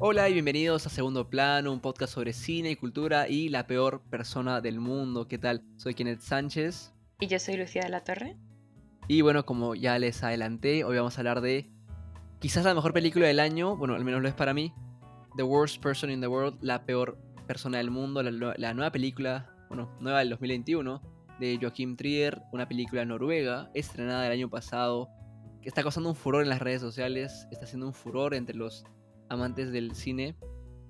Hola y bienvenidos a Segundo Plano, un podcast sobre cine y cultura y la peor persona del mundo. ¿Qué tal? Soy Kenneth Sánchez. Y yo soy Lucía de la Torre. Y bueno, como ya les adelanté, hoy vamos a hablar de quizás la mejor película del año, bueno, al menos lo es para mí, The Worst Person in the World, la peor persona del mundo, la, la nueva película, bueno, nueva del 2021, de Joachim Trier, una película noruega, estrenada el año pasado, que está causando un furor en las redes sociales, está haciendo un furor entre los amantes del cine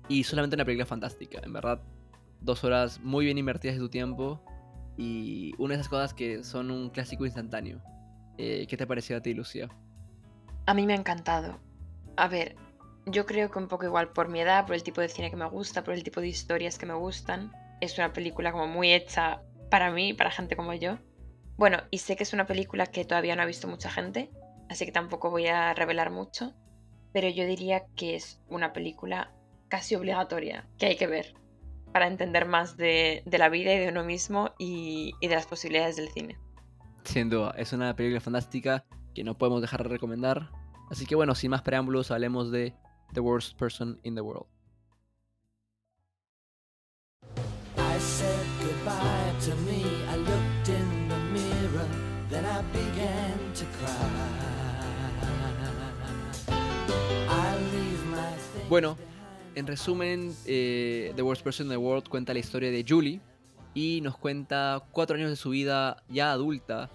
y solamente una película fantástica, en verdad. Dos horas muy bien invertidas de tu tiempo y una de esas cosas que son un clásico instantáneo. Eh, ¿Qué te pareció a ti, Lucía? A mí me ha encantado. A ver, yo creo que un poco igual por mi edad, por el tipo de cine que me gusta, por el tipo de historias que me gustan. Es una película como muy hecha para mí, para gente como yo. Bueno, y sé que es una película que todavía no ha visto mucha gente, así que tampoco voy a revelar mucho pero yo diría que es una película casi obligatoria que hay que ver para entender más de, la vida y de uno mismo y, y, de las posibilidades del cine. Sin duda, es una película fantástica que no podemos dejar de recomendar. Así que bueno, sin más preámbulos, hablemos de The Worst Person in the World. I said goodbye to me. I looked in the mirror, then I began to cry. Bueno, en resumen, eh, The Worst Person in the World cuenta la historia de Julie y nos cuenta cuatro años de su vida ya adulta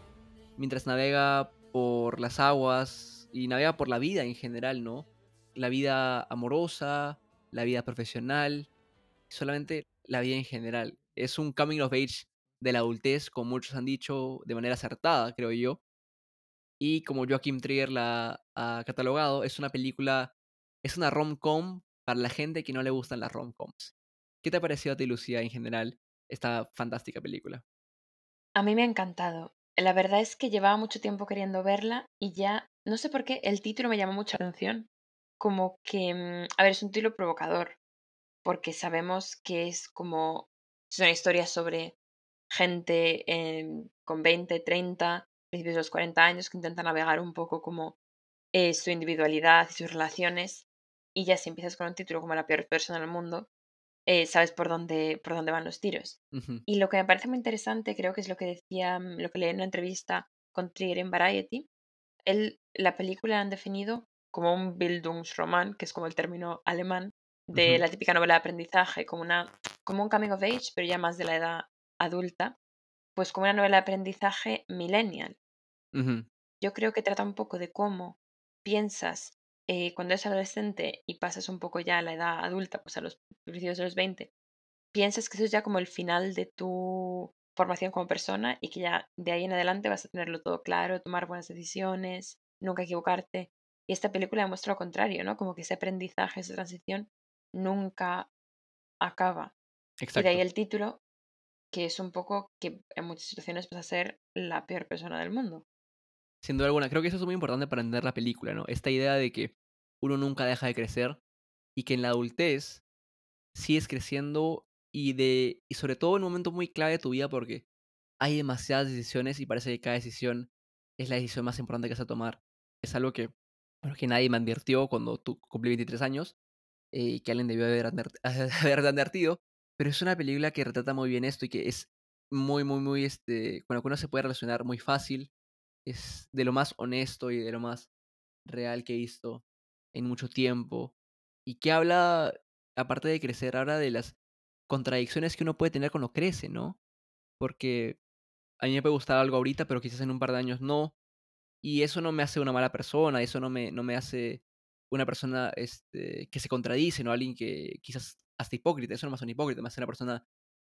mientras navega por las aguas y navega por la vida en general, ¿no? La vida amorosa, la vida profesional, solamente la vida en general. Es un coming of age de la adultez, como muchos han dicho, de manera acertada, creo yo. Y como Joachim Trier la ha catalogado, es una película es una rom-com para la gente que no le gustan las rom-coms. ¿Qué te ha parecido a ti, Lucía, en general, esta fantástica película? A mí me ha encantado. La verdad es que llevaba mucho tiempo queriendo verla y ya, no sé por qué, el título me llamó mucha atención. Como que, mm, a ver, es un título provocador, porque sabemos que es como, es una historia sobre gente con 20, 30, principios de los 40 años que intentan navegar un poco como eh, su individualidad y sus relaciones y ya si empiezas con un título como la peor persona del mundo, eh, sabes por dónde, por dónde van los tiros. Y lo que me parece muy interesante, creo que es lo que decía, mm, lo que leí en una entrevista con Trigger en Variety, él, la película la han definido como un Bildungsroman, que es como el término alemán, de la típica novela de aprendizaje, como, una, como un coming of age, pero ya más de la edad adulta, pues como una novela de aprendizaje millennial. Yo creo que trata un poco de cómo piensas eh, cuando eres adolescente y pasas un poco ya a la edad adulta, pues a los principios de los 20, piensas que eso es ya como el final de tu formación como persona y que ya de ahí en adelante vas a tenerlo todo claro, tomar buenas decisiones, nunca equivocarte. Y esta película demuestra lo contrario, ¿no? Como que ese aprendizaje, esa transición nunca acaba. Y de ahí el título, que es un poco que en muchas situaciones vas a ser la peor persona del mundo. Sin duda alguna, creo que eso es muy importante para entender la película, ¿no? Esta idea de que uno nunca deja de crecer y que en la adultez sigues creciendo y de y sobre todo en un momento muy clave de tu vida porque hay demasiadas decisiones y parece que cada decisión es la decisión más importante que vas a tomar. Es algo que, que nadie me advirtió cuando tú cumplí 23 años eh, y que alguien debió haber advertido, pero es una película que retrata muy bien esto y que es muy, muy, muy, este, con la que uno se puede relacionar muy fácil es de lo más honesto y de lo más real que he visto en mucho tiempo. Y que habla, aparte de crecer, habla de las contradicciones que uno puede tener cuando crece, ¿no? Porque a mí me puede gustar algo ahorita, pero quizás en un par de años no. Y eso no me hace una mala persona, eso no me, no me hace una persona este, que se contradice, ¿no? Alguien que quizás hasta hipócrita, eso no me hace un hipócrita, me hace una persona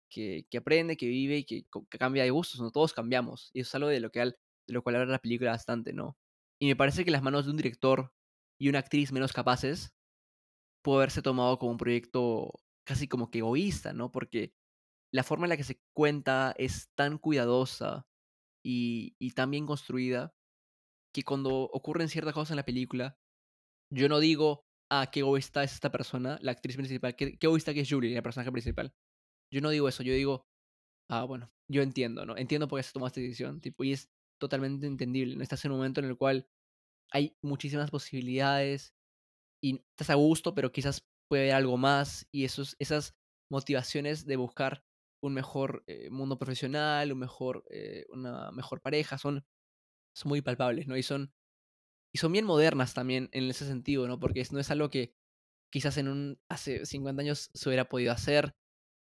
que, que aprende, que vive y que, cambia de gustos, ¿no? Todos cambiamos. Y eso es algo de lo que al de lo cual habla la película bastante, ¿no? Y me parece que las manos de un director y una actriz menos capaces puede haberse tomado como un proyecto casi como que egoísta, ¿no? Porque la forma en la que se cuenta es tan cuidadosa y, y tan bien construida que cuando ocurren ciertas cosas en la película, yo no digo, ah, qué egoísta es esta persona, la actriz principal, qué, qué egoísta que es Julie, la personaje principal. Yo no digo eso, yo digo, ah, bueno, yo entiendo, ¿no? Entiendo por qué se tomó esta decisión, tipo, y es totalmente entendible. Estás en un momento en el cual hay muchísimas posibilidades y estás a gusto, pero quizás puede haber algo más y esos, esas motivaciones de buscar un mejor eh, mundo profesional, un mejor, eh, una mejor pareja, son, son muy palpables, ¿no? Y son, y son bien modernas también en ese sentido, ¿no? Porque no es algo que quizás en un, hace 50 años se hubiera podido hacer,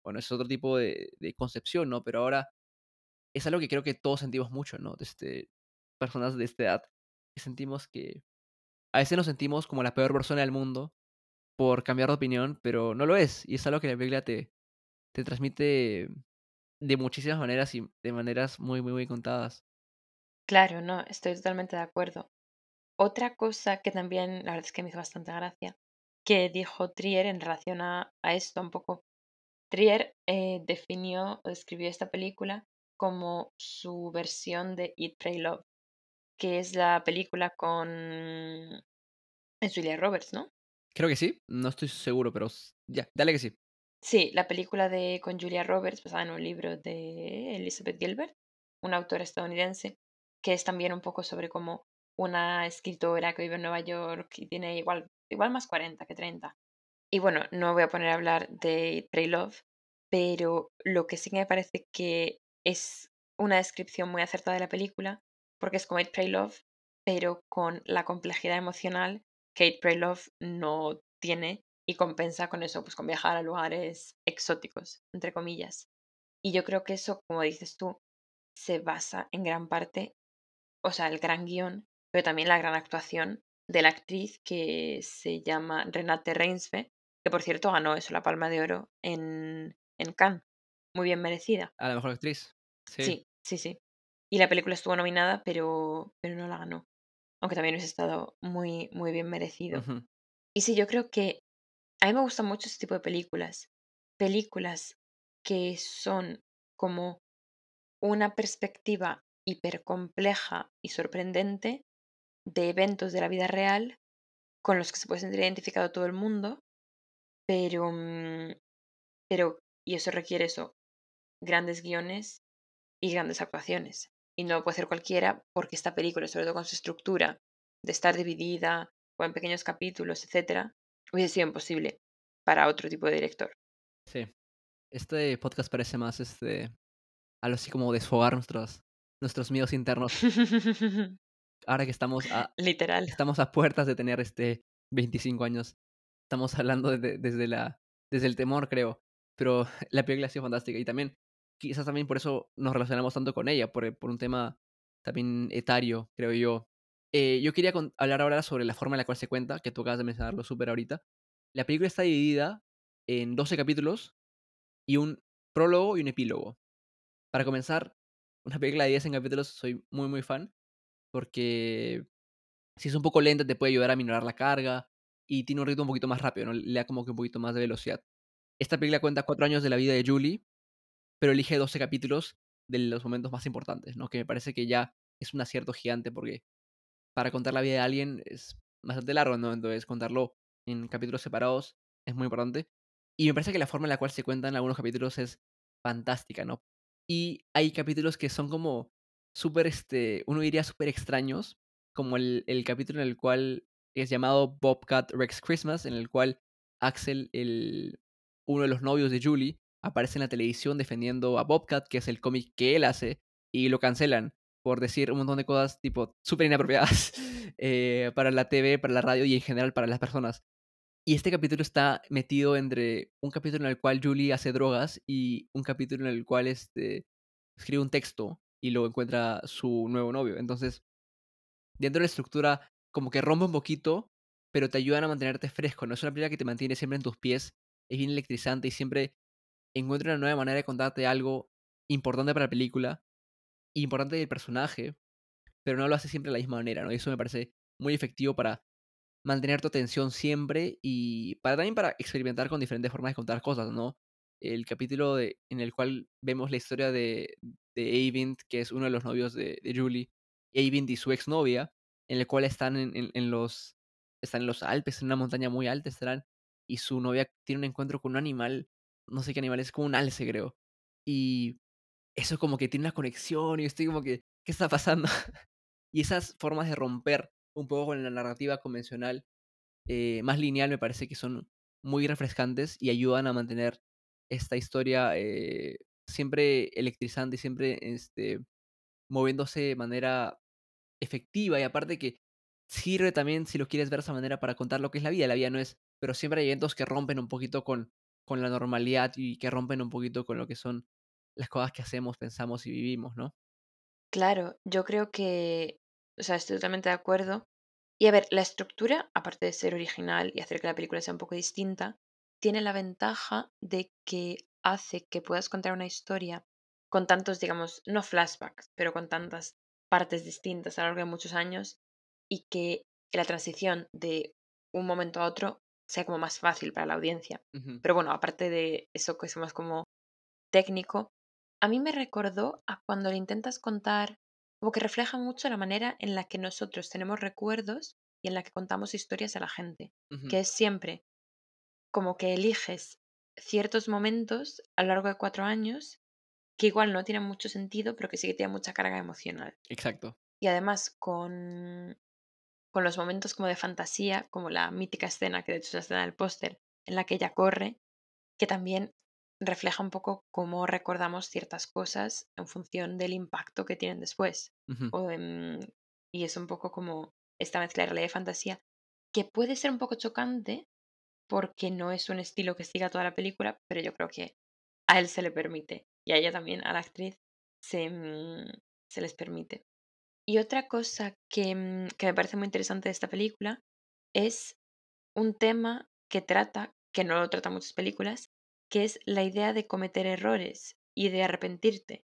bueno, es otro tipo de concepción, ¿no? Pero ahora es algo que creo que todos sentimos mucho, ¿no? Desde personas de esta edad, sentimos que a veces nos sentimos como la peor persona del mundo por cambiar de opinión, pero no lo es. Y es algo que la Biblia te, te transmite de muchísimas maneras y de maneras muy, muy, muy contadas. Claro, no, estoy totalmente de acuerdo. Otra cosa que también, la verdad es que me hizo bastante gracia, que dijo Trier en relación a, a esto un poco. Trier eh, definió o describió esta película como su versión de Eat, Pray, Love, que es la película con es Julia Roberts, ¿no? Creo que sí, no estoy seguro, pero ya, dale que sí. Sí, la película de con Julia Roberts, basada en un libro de Elizabeth Gilbert, una autora estadounidense, que es también un poco sobre cómo una escritora que vive en Nueva York y tiene igual, igual más 40 que 30. Y bueno, no voy a poner a hablar de Pray Love, pero lo que sí que me parece que es una descripción muy acertada de la película, porque es como Eat, Pray, Love, pero con la complejidad emocional que Eat, Pray, Love no tiene y compensa con eso, pues con viajar a lugares exóticos, entre comillas. Y yo creo que eso, como dices tú, se basa en gran parte, o sea, el gran guion, pero también la gran actuación de la actriz que se llama Renate Reinsve, que por cierto ganó eso, la Palma de Oro en, en Cannes. Muy bien merecida. A la mejor actriz. Sí. sí, sí, sí. Y la película estuvo nominada, pero, pero no la ganó. Aunque también hubiese estado muy, muy bien merecido. Y sí, yo creo que a mí me gustan mucho este tipo de películas. Películas que son como una perspectiva hipercompleja y sorprendente de eventos de la vida real con los que se puede sentir identificado todo el mundo, pero, mm, pero, y eso requiere eso, grandes guiones y grandes actuaciones. Y no puede ser cualquiera porque esta película, sobre todo con su estructura de estar dividida o en pequeños capítulos, etcétera, hubiese sido imposible para otro tipo de director. Sí. Este podcast parece más este algo así como desfogar nuestros, nuestros miedos internos. Ahora que estamos a, Literal. estamos a puertas de tener este 25 años. Estamos hablando desde, la, desde el temor, creo. Pero la película ha sido fantástica. Y también, quizás también por eso nos relacionamos tanto con ella, por, por un tema también etario, creo yo. Eh, yo quería hablar ahora sobre la forma en la cual se cuenta, que tú acabas de mencionarlo súper ahorita. La película está dividida en 12 capítulos y un prólogo y un epílogo. Para comenzar, una película de 10 en capítulos soy muy, muy fan, porque si es un poco lenta te puede ayudar a minorar la carga y tiene un ritmo un poquito más rápido, ¿no? le da como que un poquito más de velocidad. Esta película cuenta cuatro años de la vida de Julie, pero elige 12 capítulos de los momentos más importantes, ¿no? Que me parece que ya es un acierto gigante porque para contar la vida de alguien es bastante largo, ¿no? Entonces contarlo en capítulos separados es muy importante. Y me parece que la forma en la cual se cuentan algunos capítulos es fantástica, ¿no? Y hay capítulos que son como súper, este, uno diría súper extraños, como el, el, capítulo en el cual es llamado Bobcat Rex Christmas, en el cual Axel, el, uno de los novios de Julie, aparece en la televisión defendiendo a Bobcat, que es el cómic que él hace, y lo cancelan por decir un montón de cosas tipo súper inapropiadas eh, para la TV, para la radio y en general para las personas. Y este capítulo está metido entre un capítulo en el cual Julie hace drogas y un capítulo en el cual este, escribe un texto y lo encuentra su nuevo novio. Entonces, dentro de la estructura, como que rompe un poquito, pero te ayudan a mantenerte fresco. No es una película que te mantiene siempre en tus pies, es bien electrizante y siempre encuentra una nueva manera de contarte algo importante para la película importante del personaje, pero no lo hace siempre de la misma manera, ¿no? Y eso me parece muy efectivo para mantener tu atención siempre y para también para experimentar con diferentes formas de contar cosas, ¿no? El capítulo en el cual vemos la historia de, de Avind, que es uno de los novios de, de Julie, Avind y su exnovia, en el cual están en, en, los están en los Alpes, en una montaña muy alta estarán, y su novia tiene un encuentro con un animal, no sé qué animal, es como un alce, creo. Y eso como que tiene una conexión y estoy como que, ¿qué está pasando? y esas formas de romper un poco con la narrativa convencional, eh, más lineal, me parece que son muy refrescantes y ayudan a mantener esta historia eh, siempre electrizante y siempre este, moviéndose de manera efectiva y aparte que sirve también, si lo quieres ver de esa manera, para contar lo que es la vida. La vida no es, pero siempre hay eventos que rompen un poquito con, con la normalidad y que rompen un poquito con lo que son las cosas que hacemos, pensamos y vivimos, ¿no? Claro, yo creo que, o sea, estoy totalmente de acuerdo. Y a ver, la estructura, aparte de ser original y hacer que la película sea un poco distinta, tiene la ventaja de que hace que puedas contar una historia con tantos, digamos, no flashbacks, pero con tantas partes distintas a lo largo de muchos años y que la transición de un momento a otro sea como más fácil para la audiencia. Pero bueno, aparte de eso que es más como técnico, a mí me recordó a cuando le intentas contar, como que refleja mucho la manera en la que nosotros tenemos recuerdos y en la que contamos historias a la gente, que es siempre como que eliges ciertos momentos a lo largo de cuatro años que igual no tienen mucho sentido, pero que sí que tienen mucha carga emocional. Exacto. Y además con, con los momentos como de fantasía, como la mítica escena, que de hecho es la escena del póster, en la que ella corre, que también refleja un poco cómo recordamos ciertas cosas en función del impacto que tienen después. O y es un poco como esta mezcla de realidad y fantasía, que puede ser un poco chocante porque no es un estilo que siga toda la película, pero yo creo que a él se le permite y a ella también, a la actriz, se, mm, se les permite. Y otra cosa que, mm, que me parece muy interesante de esta película es un tema que trata, que no lo tratan muchas películas, que es la idea de cometer errores y de arrepentirte.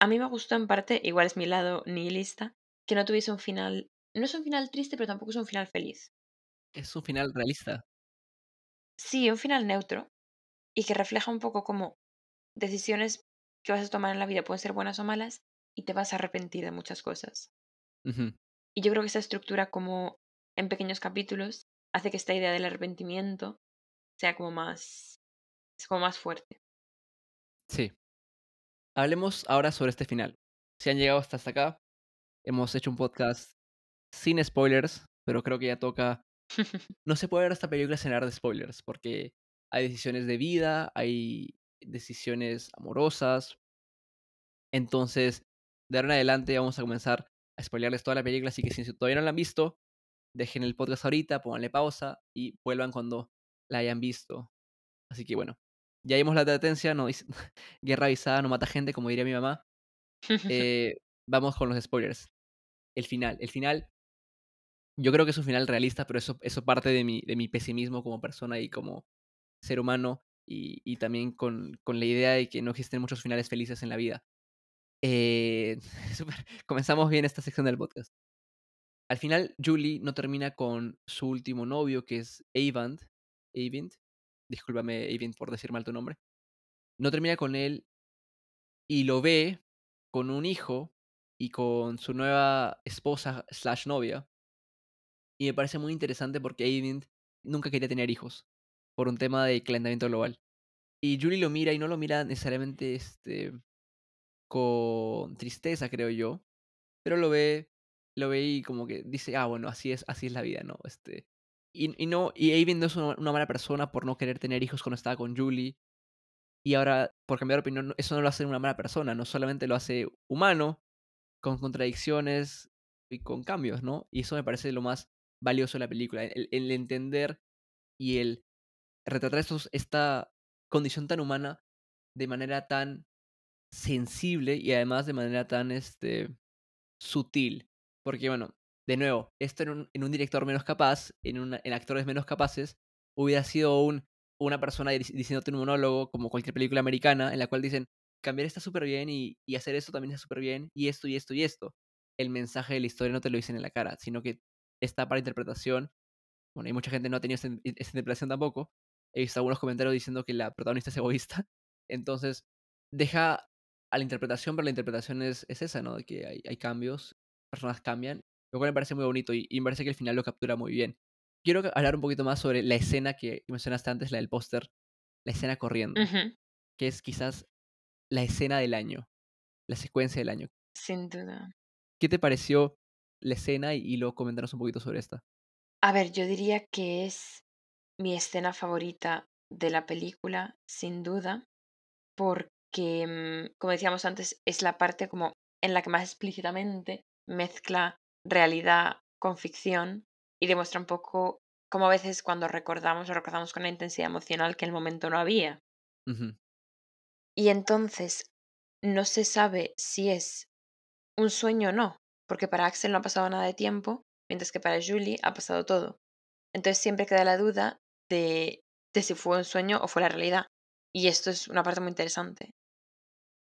A mí me gustó en parte, igual es mi lado nihilista, que no tuviese un final, no es un final triste, pero tampoco es un final feliz. Es un final realista. Sí, un final neutro y que refleja un poco cómo decisiones que vas a tomar en la vida pueden ser buenas o malas y te vas a arrepentir de muchas cosas. Y yo creo que esa estructura como en pequeños capítulos hace que esta idea del arrepentimiento sea como más, es como más fuerte. Sí. Hablemos ahora sobre este final. Si han llegado hasta hasta acá, hemos hecho un podcast sin spoilers, pero creo que ya toca No se puede ver esta película sin hablar de spoilers, porque hay decisiones de vida, hay decisiones amorosas. Entonces, de ahora en adelante vamos a comenzar a spoilearles toda la película, así que si todavía no la han visto, dejen el podcast ahorita, pónganle pausa y vuelvan cuando la hayan visto. Así que bueno, ya dimos la advertencia, no dice- guerra avisada no mata gente, como diría mi mamá. Eh, vamos con los spoilers. El final. El final Yo creo que es un final realista, pero eso, eso parte de mi, de mi pesimismo como persona y como ser humano y, y también con, con la idea de que no existen muchos finales felices en la vida. Eh, súper, Comenzamos bien esta sección del podcast. Al final, Julie no termina con su último novio, que es Avant. Avint. Discúlpame, Avint, por decir mal tu nombre. No termina con él y lo ve con un hijo y con su nueva esposa slash novia Y me parece muy interesante porque Aidint nunca quería tener hijos por un tema de calentamiento global. Y Julie lo mira y no lo mira necesariamente este, con tristeza, creo yo, pero lo ve, lo ve y como que dice, ah, bueno, así es, así es la vida, ¿no? Este, y, y no, y no es una, mala persona por no querer tener hijos cuando estaba con Julie. Y ahora, por cambiar de opinión, eso no lo hace una mala persona, no solamente lo hace humano, con contradicciones y con cambios, ¿no? Y eso me parece lo más valioso de la película, el, el entender y el retratar esta condición tan humana de manera tan sensible y además de manera tan este, sutil. Porque, bueno, de nuevo, esto en un, en un director menos capaz, en, una- en actores menos capaces, hubiera sido un, una persona dic- diciéndote un monólogo como cualquier película americana en la cual dicen, cambiar está súper bien y, y hacer esto también está súper bien, y esto y esto y esto. El mensaje de la historia no te lo dicen en la cara, sino que está para interpretación. Bueno, y mucha gente no ha tenido interpretación tampoco. He visto algunos comentarios diciendo que la protagonista es egoísta. Entonces, deja a la interpretación, pero la interpretación es, es esa, ¿no? De que hay, hay cambios, personas cambian, lo cual me parece muy bonito y, y me parece que el final lo captura muy bien. Quiero hablar un poquito más sobre la escena que mencionaste antes, la del póster, la escena corriendo, que es quizás la escena del año, la secuencia del año. Sin duda. ¿Qué te pareció la escena y, y luego comentarnos un poquito sobre esta? A ver, yo diría que es mi escena favorita de la película, sin duda, porque, mm, como decíamos antes, es la parte como en la que más explícitamente mezcla realidad con ficción y demuestra un poco cómo a veces cuando recordamos, lo recordamos con una intensidad emocional que en el momento no había. Y entonces no se sabe si es un sueño o no, porque para Axel no ha pasado nada de tiempo, mientras que para Julie ha pasado todo. Entonces siempre queda la duda de, de si fue un sueño o fue la realidad. Y esto es una parte muy interesante.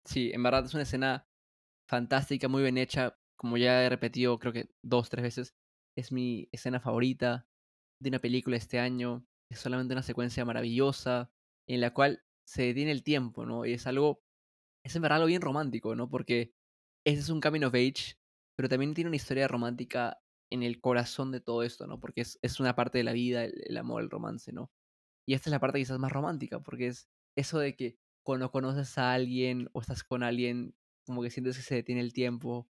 Sí, en verdad es una escena fantástica, muy bien hecha. Como ya he repetido, creo que dos, tres veces, es mi escena favorita de una película este año. Es solamente una secuencia maravillosa en la cual se detiene el tiempo, ¿no? Y es algo, es en verdad algo bien romántico, ¿no? Porque ese es un coming of age, pero también tiene una historia romántica en el corazón de todo esto, ¿no? Porque es, es una parte de la vida, el, el amor, el romance, ¿no? Y esta es la parte quizás más romántica, porque es eso de que cuando conoces a alguien o estás con alguien, como que sientes que se detiene el tiempo.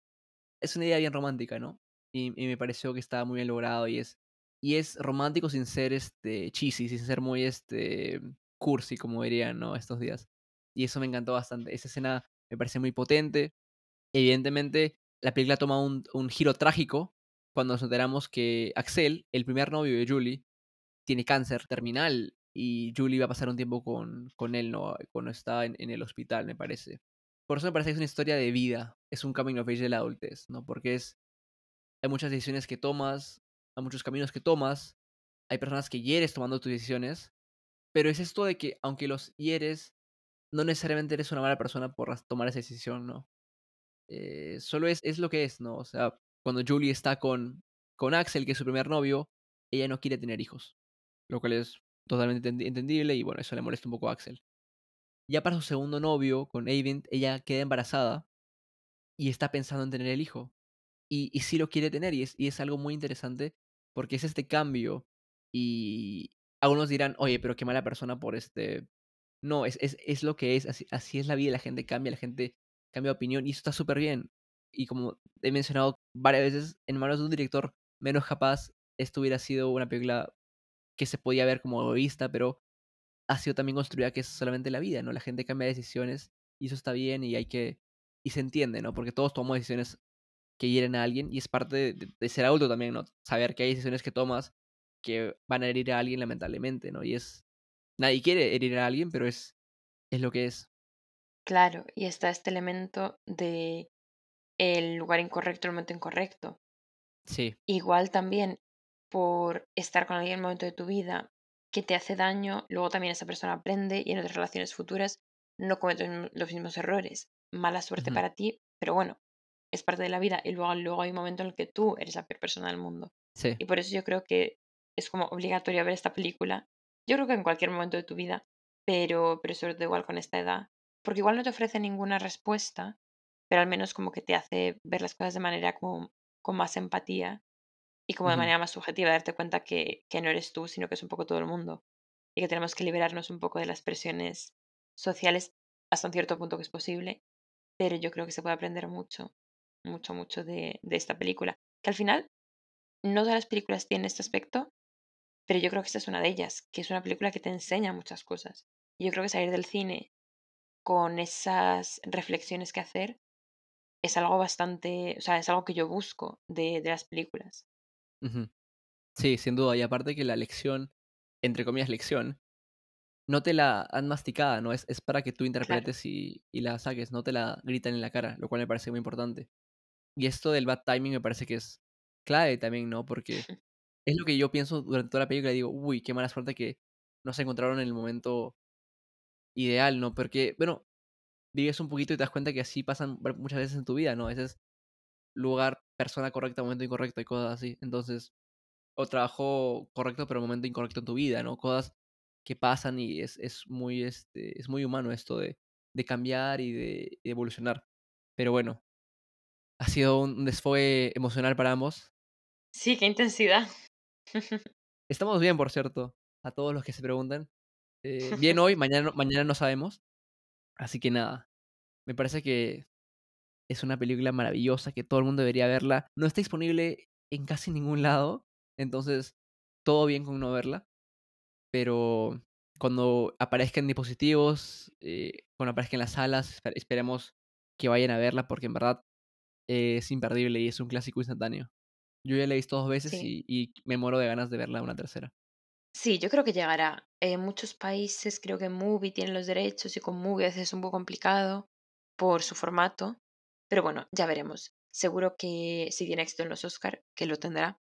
Es una idea bien romántica, ¿no? Y, me pareció que estaba muy bien logrado y es, y es romántico sin ser este cheesy, sin ser muy este cursi, como dirían, ¿no? Estos días. Y eso me encantó bastante. Esa escena me parece muy potente. Evidentemente, la película toma un, un giro trágico cuando nos enteramos que Axel, el primer novio de Julie, tiene cáncer terminal y Julie va a pasar un tiempo con, con él, ¿no? Cuando está en, el hospital, me parece. Por eso me parece que es una historia de vida, es un coming of age de la adultez, ¿no? Porque es, hay muchas decisiones que tomas, hay muchos caminos que tomas, hay personas que hieres tomando tus decisiones, pero es esto de que aunque los hieres, no necesariamente eres una mala persona por tomar esa decisión, ¿no? Eh, solo es, es lo que es, ¿no? O sea, cuando Julie está con, con Axel, que es su primer novio, ella no quiere tener hijos, lo cual es totalmente entendible y bueno, eso le molesta un poco a Axel. Ya para su segundo novio, con Eivind, ella queda embarazada y está pensando en tener el hijo. Y, y sí lo quiere tener y es, es algo muy interesante porque es este cambio y algunos dirán, oye, pero qué mala persona por este... No, es, es, es lo que es, así, así es la vida, la gente cambia, la gente cambia de opinión y eso está súper bien. Y como he mencionado varias veces, en manos de un director menos capaz, esto hubiera sido una película que se podía ver como egoísta, pero ha sido también construida que es solamente la vida, ¿no? La gente cambia decisiones y eso está bien y hay que... Y se entiende, ¿no? Porque todos tomamos decisiones que hieren a alguien y es parte de, de, ser adulto también, ¿no? Saber que hay decisiones que tomas que van a herir a alguien lamentablemente, ¿no? Y es... Nadie quiere herir a alguien, pero es, es lo que es. Claro, y está este elemento de el lugar incorrecto, el momento incorrecto. Sí. Igual también por estar con alguien en el momento de tu vida que te hace daño, luego también esa persona aprende y en otras relaciones futuras no cometen los mismos errores. Mala suerte uh -huh. para ti, pero bueno, es parte de la vida y luego, luego hay un momento en el que tú eres la peor persona del mundo. Sí. Y por eso yo creo que es como obligatorio ver esta película. Yo creo que en cualquier momento de tu vida, pero, pero sobre todo igual con esta edad, porque igual no te ofrece ninguna respuesta, pero al menos como que te hace ver las cosas de manera como con más empatía y como uh de -huh. manera más subjetiva, darte cuenta que, que no eres tú, sino que es un poco todo el mundo y que tenemos que liberarnos un poco de las presiones sociales hasta un cierto punto que es posible, pero yo creo que se puede aprender mucho, mucho, mucho de, de esta película, que al final no todas las películas tienen este aspecto, pero yo creo que esta es una de ellas, que es una película que te enseña muchas cosas. Y yo creo que salir del cine con esas reflexiones que hacer es algo bastante, o sea, es algo que yo busco de, de las películas. Sí, sin duda. Y aparte que la lección, entre comillas, lección, no te la han masticada, ¿no? Es, es para que tú interpretes y, y, la saques, no te la gritan en la cara, lo cual me parece muy importante. Y esto del bad timing me parece que es clave también, ¿no? Porque es lo que yo pienso durante toda la película y digo, uy, qué mala suerte que no se encontraron en el momento ideal, ¿no? Porque, bueno, vives un poquito y te das cuenta que así pasan muchas veces en tu vida, ¿no? Ese es lugar, persona correcta, momento incorrecto y cosas así. Entonces, o trabajo correcto pero momento incorrecto en tu vida, ¿no? Cosas que pasan y es, es muy este es muy humano esto de, de cambiar y de, de, evolucionar. Pero bueno, ha sido un desfogue emocional para ambos. Sí, qué intensidad. Estamos bien, por cierto, a todos los que se preguntan. Eh, bien hoy, mañana, mañana no sabemos. Así que nada, me parece que es una película maravillosa que todo el mundo debería verla. No está disponible en casi ningún lado, entonces todo bien con no verla. pero cuando aparezcan dispositivos, eh, cuando aparezcan las salas, espe- esperemos que vayan a verla porque en verdad eh, es imperdible y es un clásico instantáneo. Yo ya la he visto dos veces Sí. y, y me muero de ganas de verla una tercera. Sí, yo creo que llegará. En muchos países creo que Movie tiene los derechos y con Movie a veces es un poco complicado por su formato, pero bueno, ya veremos. Seguro que si tiene éxito en los Oscar, que lo tendrá,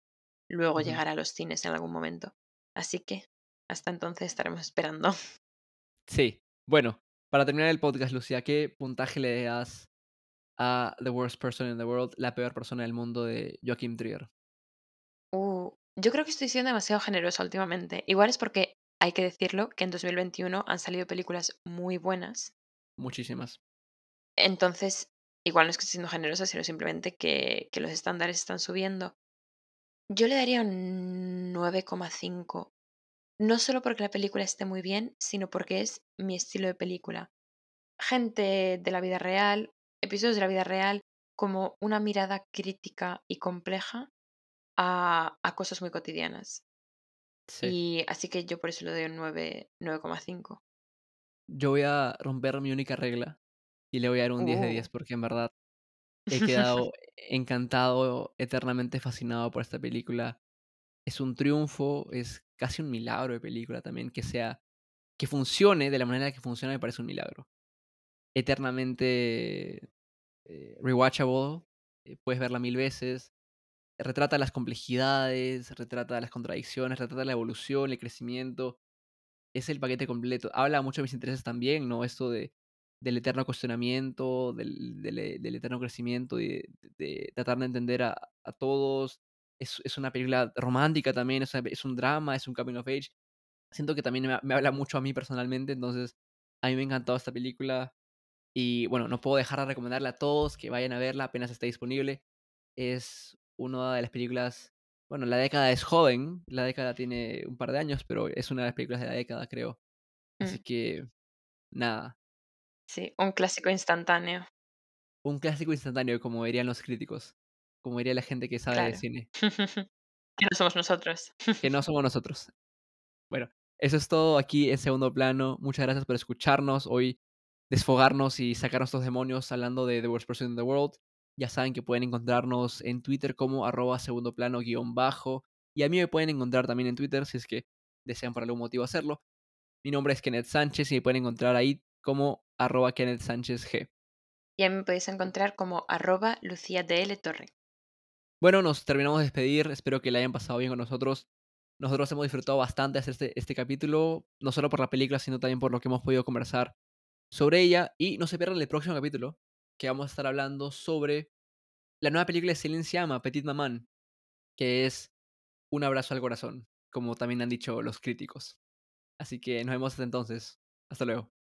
luego llegará a los cines en algún momento. Así que hasta entonces estaremos esperando. Sí, bueno, para terminar el podcast, Lucía, ¿qué puntaje le das a The Worst Person in the World, la peor persona del mundo de Joachim Trier? Uh, yo creo que estoy siendo demasiado generosa últimamente. Igual es porque hay que decirlo que en 2021 han salido películas muy buenas. Muchísimas. Entonces, igual no es que esté siendo generosa, sino simplemente que, que los estándares están subiendo. Yo le daría un 9,5. No solo porque la película esté muy bien, sino porque es mi estilo de película. Gente de la vida real, episodios de la vida real, como una mirada crítica y compleja a, a cosas muy cotidianas. Sí. Y así que yo por eso le doy un 9, 9,5. Yo voy a romper mi única regla y le voy a dar un 10 de Uh. 10 porque en verdad he quedado encantado, eternamente fascinado por esta película. Es un triunfo, es casi un milagro de película también que sea que funcione de la manera que funciona me parece un milagro. Eternamente eh, rewatchable, eh, puedes verla mil veces. Retrata las complejidades, retrata las contradicciones, retrata la evolución, el crecimiento. Es el paquete completo. Habla mucho de mis intereses también, ¿no? Esto de, del eterno cuestionamiento, del, del, eh, del eterno crecimiento, de, de tratar de entender a, a todos. Es, es, una película romántica también, es, una- es un drama, es un coming of age. Siento que también me, me habla mucho a mí personalmente, entonces a mí me ha encantado esta película. Y bueno, no puedo dejar de recomendarle a todos que vayan a verla apenas esté disponible. Es una de las películas, bueno, la década es joven, la década tiene un par de años, pero es una de las películas de la década, creo. Así Mm, que, nada, sí, un clásico instantáneo, un clásico instantáneo, como dirían los críticos, como diría la gente que sabe de cine, que no somos nosotros. que no somos nosotros. Bueno, eso es todo aquí en segundo plano. Muchas gracias por escucharnos hoy, desfogarnos y sacar nuestros demonios hablando de The Worst Person in the World. Ya saben que pueden encontrarnos en Twitter como arroba segundo plano guion bajo. Y a mí me pueden encontrar también en Twitter si es que desean por algún motivo hacerlo. Mi nombre es Kenneth Sánchez y me pueden encontrar ahí como arroba Kenneth Sánchez G. Y a mí me podéis encontrar como arroba Lucía DL Torre. Bueno, nos terminamos de despedir. Espero que la hayan pasado bien con nosotros. Nosotros hemos disfrutado bastante hacer este, este capítulo, no solo por la película, sino también por lo que hemos podido conversar sobre ella. Y no se pierdan el próximo capítulo, que vamos a estar hablando sobre la nueva película de Celine Sciamma, Petit Maman, que es un abrazo al corazón, como también han dicho los críticos. Así que nos vemos hasta entonces. Hasta luego.